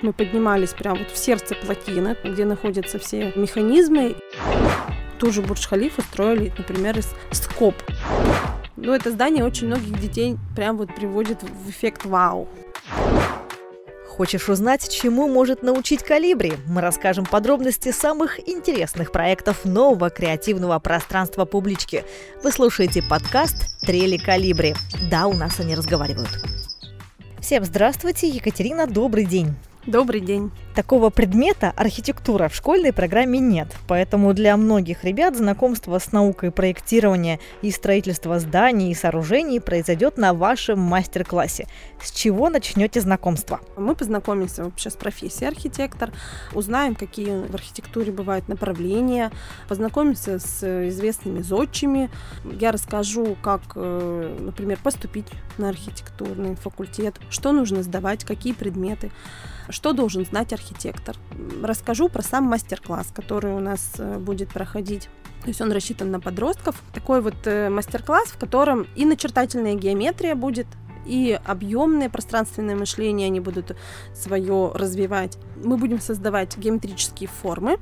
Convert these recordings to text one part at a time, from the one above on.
Мы поднимались прямо вот в сердце плотины, где находятся все механизмы. Ту же Бурдж-Халифу строили, например, из скоб. Но это здание очень многих детей прям вот приводит в эффект вау. Хочешь узнать, чему может научить Калибри? Мы расскажем подробности самых интересных проектов нового креативного пространства публички. Вы слушаете подкаст «Трели Калибри». Да, у нас они разговаривают. Всем здравствуйте, Екатерина, добрый день. Добрый день. Такого предмета архитектура в школьной программе нет, поэтому для многих ребят знакомство с наукой проектирования и строительства зданий и сооружений произойдет на вашем мастер-классе. С чего начнете знакомство? Мы познакомимся вообще с профессией архитектор, узнаем, какие в архитектуре бывают направления, познакомимся с известными зодчими. Я расскажу, как, э, например, поступить на архитектурный факультет, что нужно сдавать, какие предметы. Что должен знать архитектор? Расскажу про сам мастер-класс, который у нас э, будет проходить. То есть он рассчитан на подростков. Такой вот э, мастер-класс, в котором и начертательная геометрия будет, и объемное пространственное мышление они будут свое развивать. Мы будем создавать геометрические формы,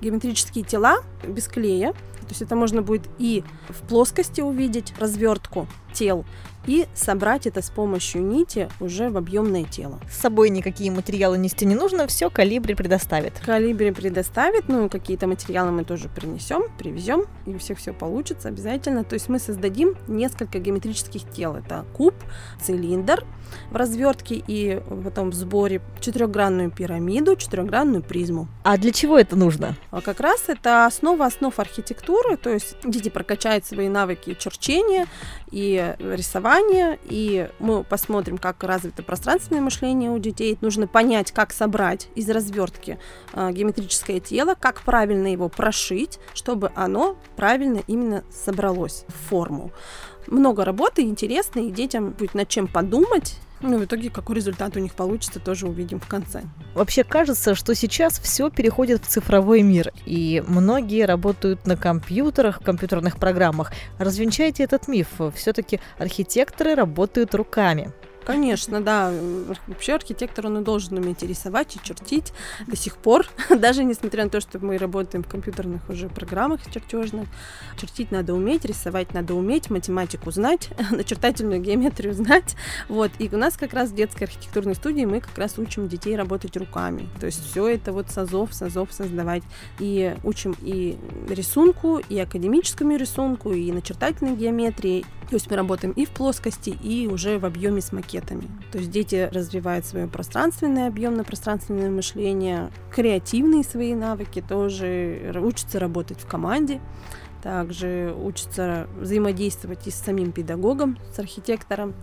геометрические тела без клея. То есть это можно будет и в плоскости увидеть развертку тел, и собрать это с помощью нити уже в объемное тело. С собой никакие материалы нести не нужно, все калибри предоставит. Калибри предоставит, ну какие-то материалы мы тоже принесем, привезем, и у всех все получится обязательно. То есть мы создадим несколько геометрических тел. Это куб, цилиндр в развертке и потом в сборе четырехгранную пирамиду, четырехгранную призму. А для чего это нужно? А как раз это основа основ архитектуры, то есть дети прокачают свои навыки черчения и рисования и мы посмотрим, как развито пространственное мышление у детей. Нужно понять, как собрать из развертки э, геометрическое тело, как правильно его прошить, чтобы оно правильно именно собралось в форму. Много работы, интересно, и детям будет над чем подумать, ну, в итоге, какой результат у них получится, тоже увидим в конце. Вообще кажется, что сейчас все переходит в цифровой мир, и многие работают на компьютерах, в компьютерных программах. Развенчайте этот миф. Все-таки архитекторы работают руками. Конечно, да. Вообще архитектор, он и должен уметь рисовать, и чертить до сих пор. Даже несмотря на то, что мы работаем в компьютерных уже программах чертежных. Чертить надо уметь, рисовать надо уметь, математику знать, начертательную геометрию знать. Вот. И у нас как раз в детской архитектурной студии мы как раз учим детей работать руками. То есть все это вот с азов, с азов создавать. И учим и рисунку, и академическому рисунку, и начертательной геометрии. То есть мы работаем и в плоскости, и уже в объеме с макетом макетами. То есть дети развивают свое пространственное, объемно-пространственное мышление, креативные свои навыки, тоже учатся работать в команде, также учатся взаимодействовать и с самим педагогом, с архитектором.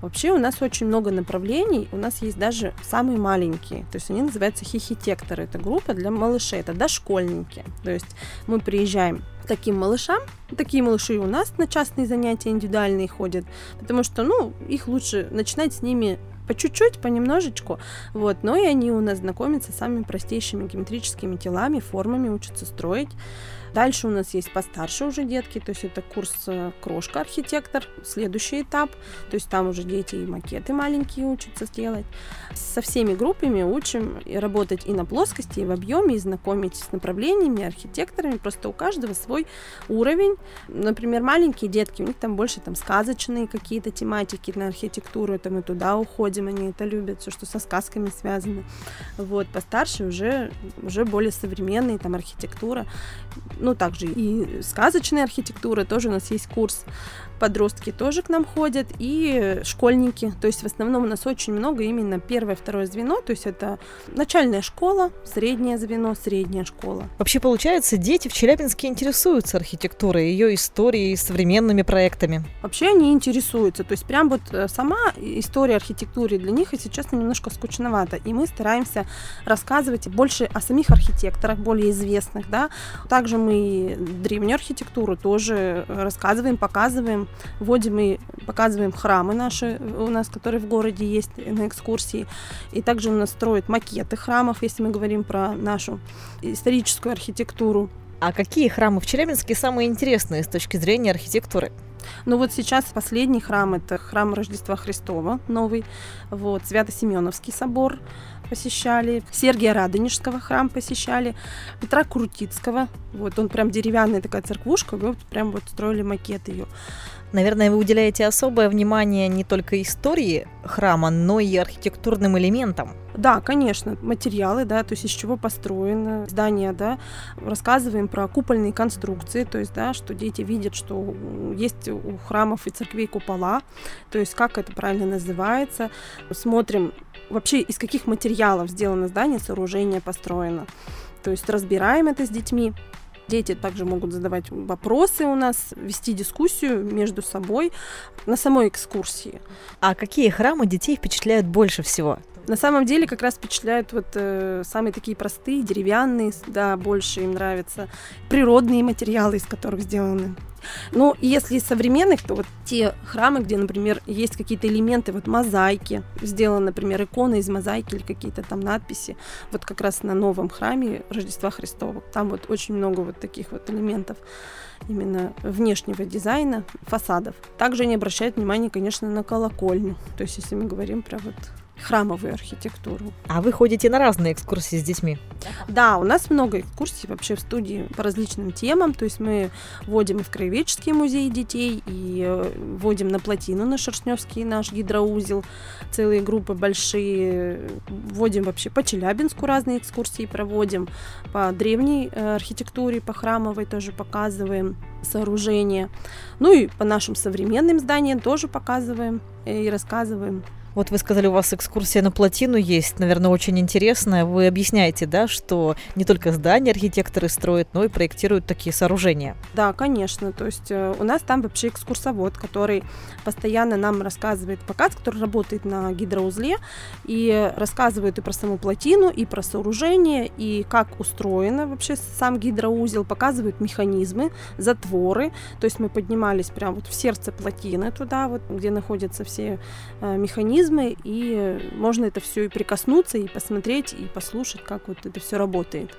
Вообще у нас очень много направлений, у нас есть даже самые маленькие, то есть они называются хихитекторы, это группа для малышей, это дошкольники, то есть мы приезжаем таким малышам. Такие малыши у нас на частные занятия индивидуальные ходят, потому что, ну, их лучше начинать с ними по чуть-чуть, понемножечку, вот, но и они у нас знакомятся с самыми простейшими геометрическими телами, формами, учатся строить. Дальше у нас есть постарше уже детки, то есть это курс э, крошка архитектор, следующий этап, то есть там уже дети и макеты маленькие учатся делать. Со всеми группами учим работать и на плоскости, и в объеме, и знакомить с направлениями, архитекторами, просто у каждого свой уровень. Например, маленькие детки, у них там больше там сказочные какие-то тематики на архитектуру, это мы туда уходим, они это любят, все, что со сказками связано. Вот, постарше уже, уже более современные, там архитектура ну, также и сказочная архитектура, тоже у нас есть курс подростки тоже к нам ходят, и школьники. То есть в основном у нас очень много именно первое, второе звено, то есть это начальная школа, среднее звено, средняя школа. Вообще, получается, дети в Челябинске интересуются архитектурой, ее историей, современными проектами. Вообще они интересуются, то есть прям вот э, сама история архитектуры для них, если честно, немножко скучновато, и мы стараемся рассказывать больше о самих архитекторах, более известных, да. Также мы древнюю архитектуру тоже рассказываем, показываем, вводим и показываем храмы наши у нас, которые в городе есть на экскурсии. И также у нас строят макеты храмов, если мы говорим про нашу историческую архитектуру. А какие храмы в Челябинске самые интересные с точки зрения архитектуры? Ну вот сейчас последний храм это храм Рождества Христова, новый, вот, Свято-Семеновский собор, посещали, Сергия Радонежского храм посещали, Петра Крутицкого. Вот он прям деревянная такая церквушка, мы вот прям вот строили макет ее. Наверное, вы уделяете особое внимание не только истории храма, но и архитектурным элементам. Да, конечно, материалы, да, то есть из чего построено здание, да, рассказываем про купольные конструкции, то есть, да, что дети видят, что есть у храмов и церквей купола, то есть как это правильно называется, смотрим вообще из каких материалов сделано здание, сооружение построено, то есть разбираем это с детьми, Дети также могут задавать вопросы у нас, вести дискуссию между собой на самой экскурсии. А какие храмы детей впечатляют больше всего? На самом деле как раз впечатляют вот э, самые такие простые, деревянные, да, больше им нравятся. Природные материалы, из которых сделаны. Ну, если из современных, то вот те храмы, где, например, есть какие-то элементы, вот мозаики, сделаны, например, иконы из мозаики или какие-то там надписи, вот как раз на новом храме Рождества Христова. Там вот очень много вот таких вот элементов именно внешнего дизайна, фасадов. Также они обращают внимание, конечно, на колокольню. То есть, если мы говорим про вот храмовую архитектуру. А вы ходите на разные экскурсии с детьми? Да, у нас много экскурсий вообще в студии по различным темам. То есть мы вводим и в краеведческий музей детей, и э, вводим на плотину на Шершневский наш гидроузел. Целые группы большие. Вводим вообще по Челябинску разные экскурсии проводим. По древней э, архитектуре, по храмовой тоже показываем сооружения. Ну и по нашим современным зданиям тоже показываем и рассказываем. Вот вы сказали, у вас экскурсия на плотину есть, наверное, очень интересная. Вы объясняете, да, что не только здания архитекторы строят, но и проектируют такие сооружения. Да, конечно. То есть э, у нас там вообще экскурсовод, который постоянно нам рассказывает показ, который работает на гидроузле, и рассказывает и про саму плотину, и про сооружение, и как устроено вообще сам гидроузел, показывает механизмы, затворы. То есть мы поднимались прямо вот в сердце плотины туда, вот где находятся все э, механизмы, механизмы, и можно это все и прикоснуться, и посмотреть, и послушать, как вот это все работает.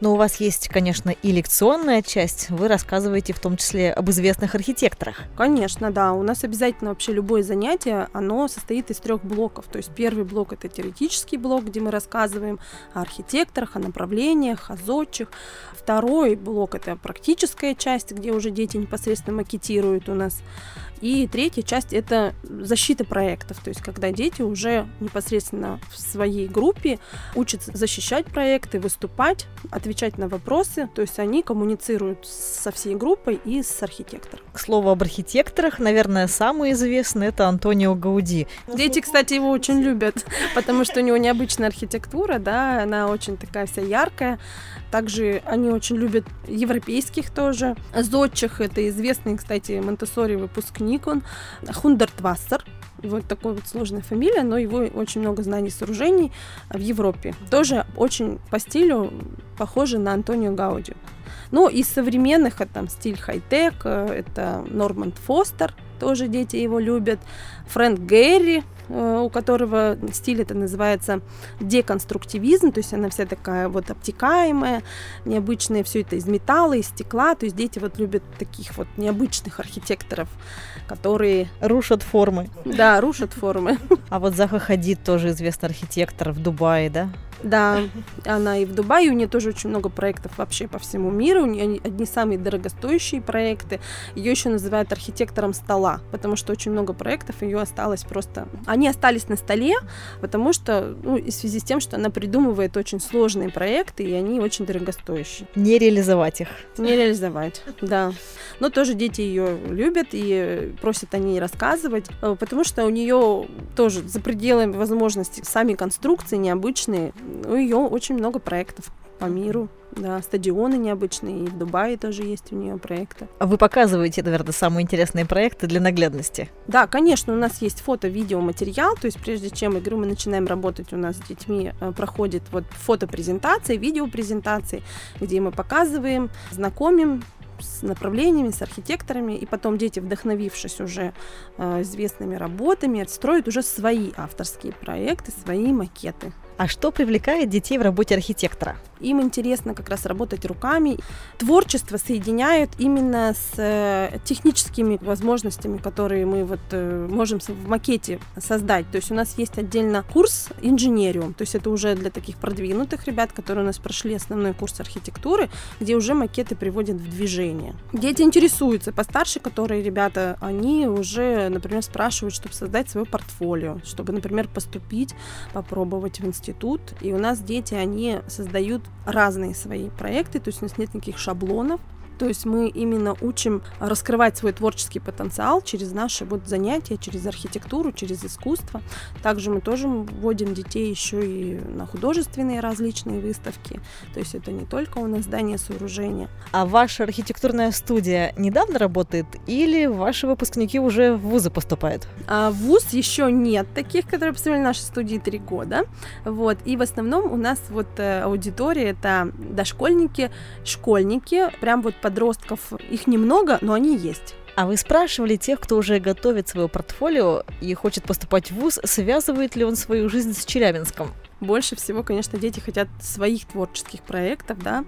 Но у вас есть, конечно, и лекционная часть. Вы рассказываете в том числе об известных архитекторах. Конечно, да. У нас обязательно вообще любое занятие, оно состоит из трех блоков. То есть первый блок это теоретический блок, где мы рассказываем о архитекторах, о направлениях, о зодчих. Второй блок это практическая часть, где уже дети непосредственно макетируют у нас. И третья часть это защита проектов, то есть когда дети уже непосредственно в своей группе учатся защищать проекты, выступать, отвечать на вопросы, то есть они коммуницируют со всей группой и с архитектором. К слову об архитекторах, наверное, самый известный это Антонио Гауди. Дети, кстати, его очень любят, потому что у него необычная архитектура, да, она очень такая вся яркая. Также они очень любят европейских тоже. Зодчих, это известный, кстати, Монтессори выпускник он, Хундерт Вот такой вот сложная фамилия, но его очень много знаний сооружений в Европе. Тоже очень по стилю похоже на Антонио Гауди. Ну, из современных это там стиль хай-тек, э, это Норманд Фостер, тоже дети его любят, Фрэнк Гэри, Э, у которого стиль это называется деконструктивизм, то есть она вся такая вот обтекаемая, необычная, все это из металла, из стекла, то есть дети вот любят таких вот необычных архитекторов, которые... Рушат формы. Да, рушат формы. А вот Заха Хадид тоже известный архитектор в Дубае, да? Да, она и в Дубае, у нее тоже очень много проектов вообще по всему миру, у нее одни самые дорогостоящие проекты. Ее еще называют архитектором стола, потому что очень много проектов ее осталось просто... Они остались на столе, потому что, ну, в связи с тем, что она придумывает очень сложные проекты, и они очень дорогостоящие. Не реализовать их. Не реализовать, да. Но тоже дети ее любят и просят о ней рассказывать, э, потому что у нее тоже за пределами возможностей сами конструкции необычные, у нее очень много проектов по миру. Да, стадионы необычные, и в Дубае тоже есть у нее проекты. А вы показываете, наверное, самые интересные проекты для наглядности? Да, конечно, у нас есть фото, видео, материал, то есть прежде чем, говорю, мы начинаем работать, у нас с детьми э, проходит вот фотопрезентации, видеопрезентации, где мы показываем, знакомим с направлениями, с архитекторами, и потом дети, вдохновившись уже э, известными работами, строят уже свои авторские проекты, свои макеты. А что привлекает детей в работе архитектора? Им интересно как раз работать руками. Творчество соединяют именно с э, техническими возможностями, которые мы вот э, можем в макете создать. То есть у нас есть отдельно курс инженериум, то есть это уже для таких продвинутых ребят, которые у нас прошли основной курс архитектуры, где уже макеты приводят в движение. Дети интересуются, постарше, которые ребята, они уже, например, спрашивают, чтобы создать свое портфолио, чтобы, например, поступить, попробовать в институт. И у нас дети, они создают разные свои проекты, то есть у нас нет никаких шаблонов, то есть мы именно учим раскрывать свой творческий потенциал через наши вот занятия, через архитектуру, через искусство. Также мы тоже вводим детей еще и на художественные различные выставки. То есть это не только у нас здание сооружения. А ваша архитектурная студия недавно работает или ваши выпускники уже в вузы поступают? А в вуз еще нет таких, которые в нашей студии три года. Вот. И в основном у нас вот э, аудитория это дошкольники, школьники, прям вот по подростков, их немного, но они есть. А вы спрашивали тех, кто уже готовит свое портфолио и хочет поступать в ВУЗ, связывает ли он свою жизнь с Челябинском? Больше всего, конечно, дети хотят своих творческих проектов, да,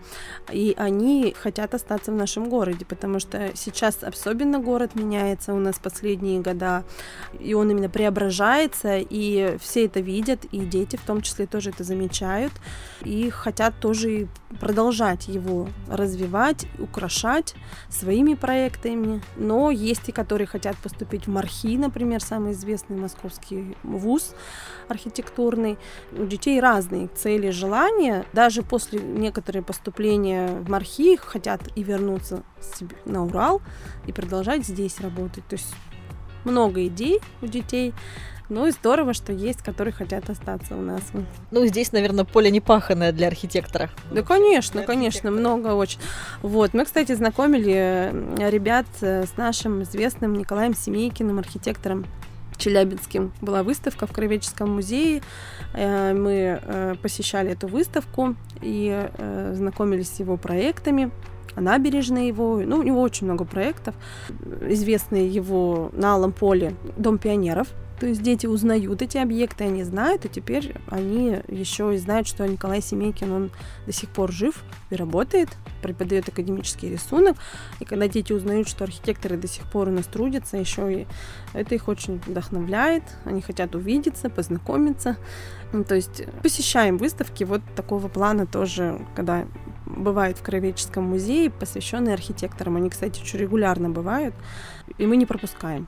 и они хотят остаться в нашем городе, потому что сейчас особенно город меняется у нас последние года, и он именно преображается, и все это видят, и дети в том числе тоже это замечают, и хотят тоже продолжать его развивать, украшать своими проектами. Но есть и которые хотят поступить в Мархи, например, самый известный московский вуз архитектурный. У детей разные цели, желания. Даже после некоторых поступления в Мархи хотят и вернуться на Урал и продолжать здесь работать. То есть много идей у детей. Ну и здорово, что есть, которые хотят остаться у нас. Ну, здесь, наверное, поле непаханное для архитектора. Да, конечно, конечно, много очень. Вот, мы, кстати, знакомили ребят э, с нашим известным Николаем Семейкиным, архитектором Челябинским. Была выставка в Кровеческом музее. Э, мы э, посещали эту выставку и знакомились с его проектами набережной его, ну, у него очень много проектов. Известный его на Алом поле Дом пионеров, то есть дети узнают эти объекты, они знают, и теперь они еще и знают, что Николай Семейкин, он до сих пор жив и работает, преподает академический рисунок. И когда дети узнают, что архитекторы до сих пор у нас трудятся, еще и это их очень вдохновляет, они хотят увидеться, познакомиться. Ну, то есть посещаем выставки вот такого плана тоже, когда бывает в Кровеческом музее, посвященные архитекторам. Они, кстати, очень регулярно бывают, и мы не пропускаем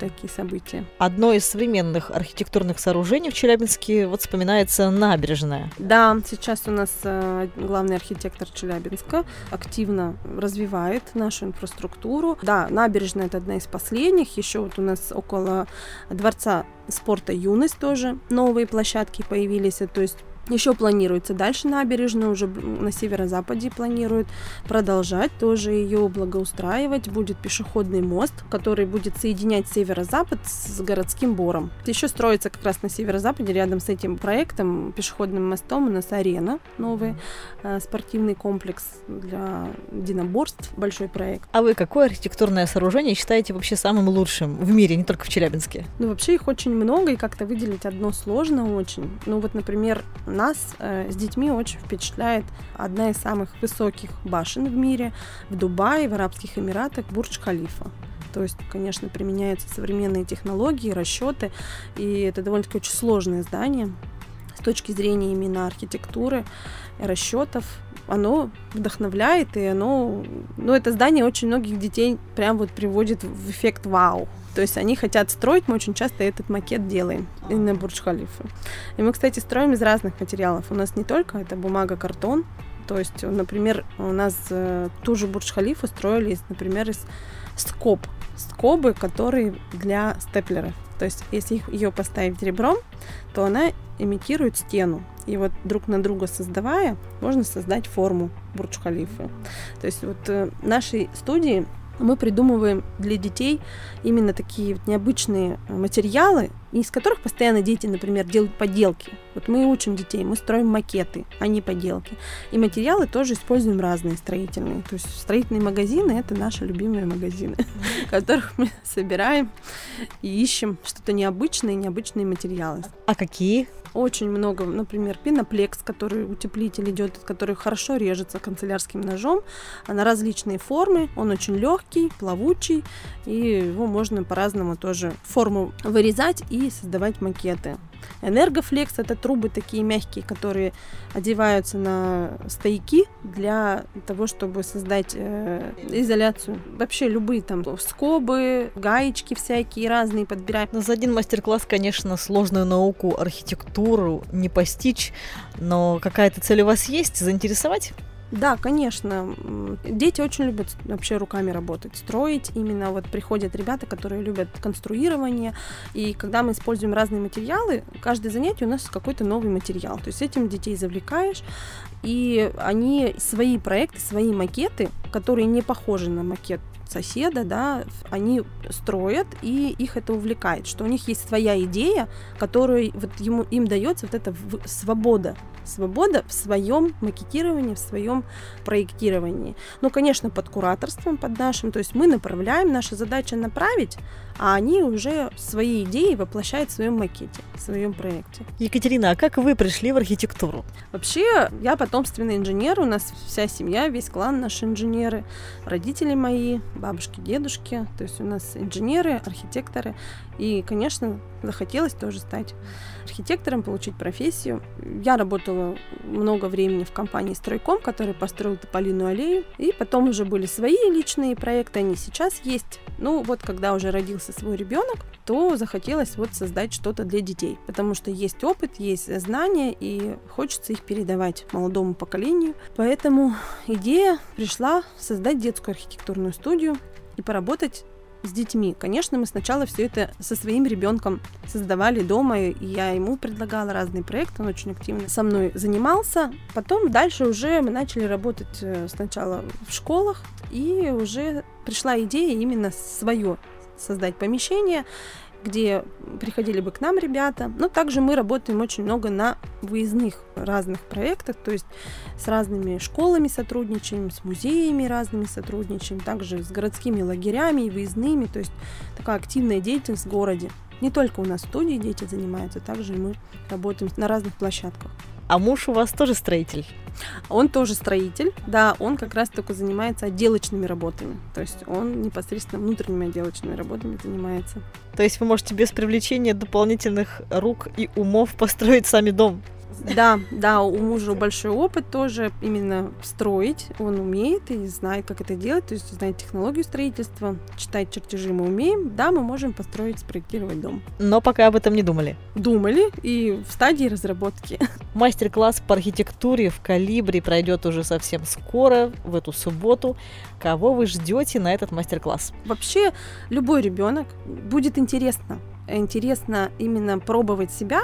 такие события. Одно из современных архитектурных сооружений в Челябинске вот вспоминается набережная. Да, сейчас у нас э, главный архитектор Челябинска активно развивает нашу инфраструктуру. Да, набережная это одна из последних. Еще вот у нас около дворца спорта юность тоже новые площадки появились. То есть еще планируется дальше набережную, уже на северо-западе планируют продолжать тоже ее благоустраивать. Будет пешеходный мост, который будет соединять северо-запад с городским бором. Еще строится как раз на северо-западе, рядом с этим проектом, пешеходным мостом, у нас арена новый, э, спортивный комплекс для единоборств, большой проект. А вы какое архитектурное сооружение считаете вообще самым лучшим в мире, не только в Челябинске? Ну, вообще их очень много, и как-то выделить одно сложно очень. Ну, вот, например, нас э, с детьми очень впечатляет одна из самых высоких башен в мире в Дубае, в Арабских Эмиратах, Бурдж-Халифа. То есть, конечно, применяются современные технологии, расчеты, и это довольно-таки очень сложное здание с точки зрения именно архитектуры, расчетов. Оно вдохновляет, и оно, ну, это здание очень многих детей прям вот приводит в эффект вау. То есть они хотят строить, мы очень часто этот макет делаем на Бурдж-Халифа. И мы, кстати, строим из разных материалов. У нас не только это бумага, картон, то есть, например, у нас э, ту же Бурдж-Халифу строили, например, из скоб. Скобы, которые для степлеров. То есть, если ее поставить ребром, то она имитирует стену. И вот друг на друга создавая, можно создать форму Бурдж-Халифы. То есть вот э, нашей студии мы придумываем для детей именно такие вот необычные материалы, из которых постоянно дети, например, делают поделки. Вот мы учим детей, мы строим макеты, а не поделки. И материалы тоже используем разные строительные. То есть строительные магазины – это наши любимые магазины, которых мы собираем и ищем что-то необычное, необычные материалы. А какие? Очень много, например, пеноплекс, который утеплитель идет, который хорошо режется канцелярским ножом, на различные формы. Он очень легкий, плавучий, и его можно по-разному тоже форму вырезать и создавать макеты. Энергофлекс это трубы такие мягкие, которые одеваются на стояки для того, чтобы создать э, изоляцию. Вообще любые там скобы, гаечки всякие разные подбираем. Но за один мастер-класс, конечно, сложную науку, архитектуру не постичь, но какая-то цель у вас есть? Заинтересовать? Да, конечно. Дети очень любят вообще руками работать, строить. Именно вот приходят ребята, которые любят конструирование. И когда мы используем разные материалы, каждое занятие у нас какой-то новый материал. То есть этим детей завлекаешь, и они свои проекты, свои макеты, которые не похожи на макет соседа, да, они строят, и их это увлекает, что у них есть своя идея, которую вот ему, им дается вот эта свобода свобода в своем макетировании, в своем проектировании. Ну, конечно, под кураторством, под нашим, то есть мы направляем, наша задача направить, а они уже свои идеи воплощают в своем макете, в своем проекте. Екатерина, а как вы пришли в архитектуру? Вообще, я потомственный инженер, у нас вся семья, весь клан наши инженеры, родители мои, бабушки, дедушки, то есть у нас инженеры, архитекторы, и, конечно, захотелось тоже стать архитектором, получить профессию. Я работала много времени в компании «Стройком», которая построила Тополиную аллею. И потом уже были свои личные проекты, они сейчас есть. Ну вот, когда уже родился свой ребенок, то захотелось вот создать что-то для детей, потому что есть опыт, есть знания, и хочется их передавать молодому поколению. Поэтому идея пришла создать детскую архитектурную студию и поработать с детьми. Конечно, мы сначала все это со своим ребенком создавали дома, и я ему предлагала разные проекты, он очень активно со мной занимался. Потом дальше уже мы начали работать э, сначала в школах, и уже пришла идея именно свое создать помещение, где приходили бы к нам ребята. Но также мы работаем очень много на выездных разных проектах, то есть с разными школами сотрудничаем, с музеями разными сотрудничаем, также с городскими лагерями и выездными, то есть такая активная деятельность в городе. Не только у нас в студии дети занимаются, также мы работаем на разных площадках. А муж у вас тоже строитель? Он тоже строитель, да, он как раз только занимается отделочными работами. То есть он непосредственно внутренними отделочными работами занимается. То есть вы можете без привлечения дополнительных рук и умов построить сами дом? Да, да, у мужа большой опыт тоже именно строить. Он умеет и знает, как это делать, то есть знает технологию строительства, читать чертежи мы умеем. Да, мы можем построить, спроектировать дом. Но пока об этом не думали. Думали и в стадии разработки. Мастер-класс по архитектуре в Калибре пройдет уже совсем скоро, в эту субботу. Кого вы ждете на этот мастер-класс? Вообще, любой ребенок будет интересно интересно именно пробовать себя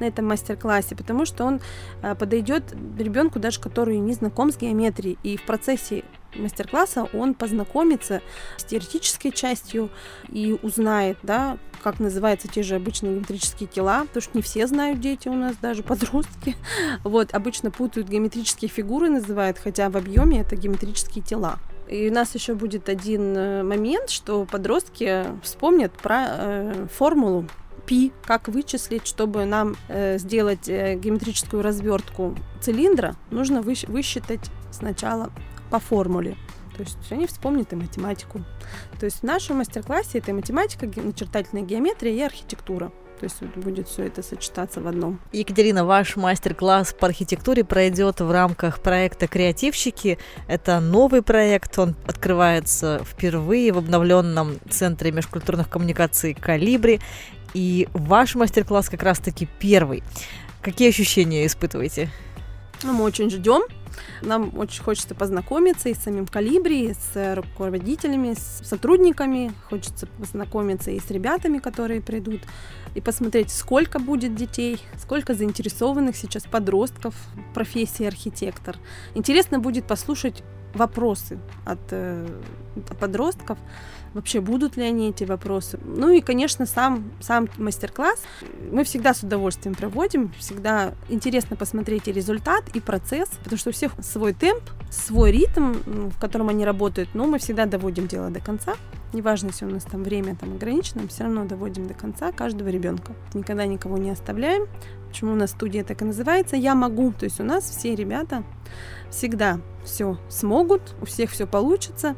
на этом мастер-классе, потому что он э, подойдет ребенку даже, который не знаком с геометрией, и в процессе мастер-класса он познакомится с теоретической частью и узнает, да, как называются те же обычные геометрические тела, потому что не все знают дети у нас, даже подростки. Вот, обычно путают геометрические фигуры, называют, хотя в объеме это геометрические тела. И у нас еще будет один э, момент, что подростки вспомнят про э, формулу π, как вычислить, чтобы нам э, сделать э, геометрическую развертку цилиндра, нужно выщ- высчитать сначала по формуле. То есть они вспомнят и математику. То есть в нашем мастер-классе это математика, начертательная геометрия и архитектура. То есть будет все это сочетаться в одном. Екатерина, ваш мастер-класс по архитектуре пройдет в рамках проекта «Креативщики». Это новый проект, он открывается впервые в обновленном Центре межкультурных коммуникаций «Калибри». И ваш мастер-класс как раз-таки первый. Какие ощущения испытываете? Ну, мы очень ждем. Нам очень хочется познакомиться и с самим Калибри, и с руководителями, с сотрудниками. Хочется познакомиться и с ребятами, которые придут, и посмотреть, сколько будет детей, сколько заинтересованных сейчас подростков в профессии архитектор. Интересно будет послушать вопросы от э, подростков, вообще будут ли они эти вопросы. Ну и, конечно, сам, сам мастер-класс мы всегда с удовольствием проводим, всегда интересно посмотреть и результат, и процесс, потому что у всех свой темп, свой ритм, в котором они работают, но мы всегда доводим дело до конца. Неважно, если у нас там время там ограничено, мы все равно доводим до конца каждого ребенка. Никогда никого не оставляем. Почему у нас студия так и называется? Я могу. То есть у нас все ребята всегда все смогут, у всех все получится.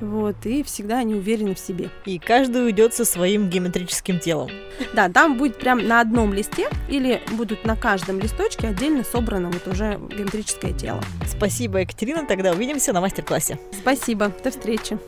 Вот, и всегда они уверены в себе. И каждый уйдет со своим геометрическим телом. Да, там будет прям на одном листе или будут на каждом листочке отдельно собрано вот уже геометрическое тело. Спасибо, Екатерина. Тогда увидимся на мастер-классе. Спасибо. До встречи.